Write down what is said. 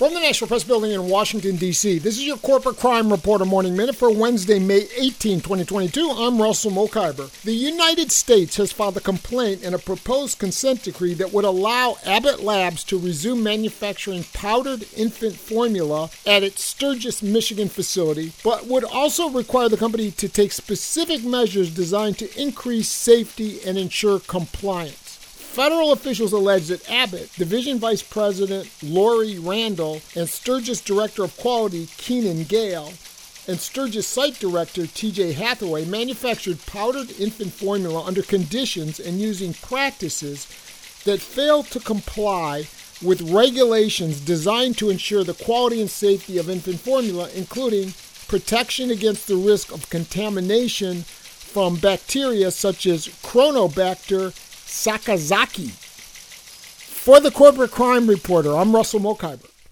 From the National Press Building in Washington, D.C., this is your Corporate Crime Reporter Morning Minute for Wednesday, May 18, 2022. I'm Russell Mokhiber. The United States has filed a complaint and a proposed consent decree that would allow Abbott Labs to resume manufacturing powdered infant formula at its Sturgis, Michigan facility, but would also require the company to take specific measures designed to increase safety and ensure compliance. Federal officials allege that Abbott, Division Vice President Lori Randall, and Sturgis Director of Quality Keenan Gale, and Sturgis Site Director TJ Hathaway manufactured powdered infant formula under conditions and using practices that failed to comply with regulations designed to ensure the quality and safety of infant formula, including protection against the risk of contamination from bacteria such as Cronobacter Sakazakii. For the Corporate Crime Reporter, I'm Russell Mokhiber.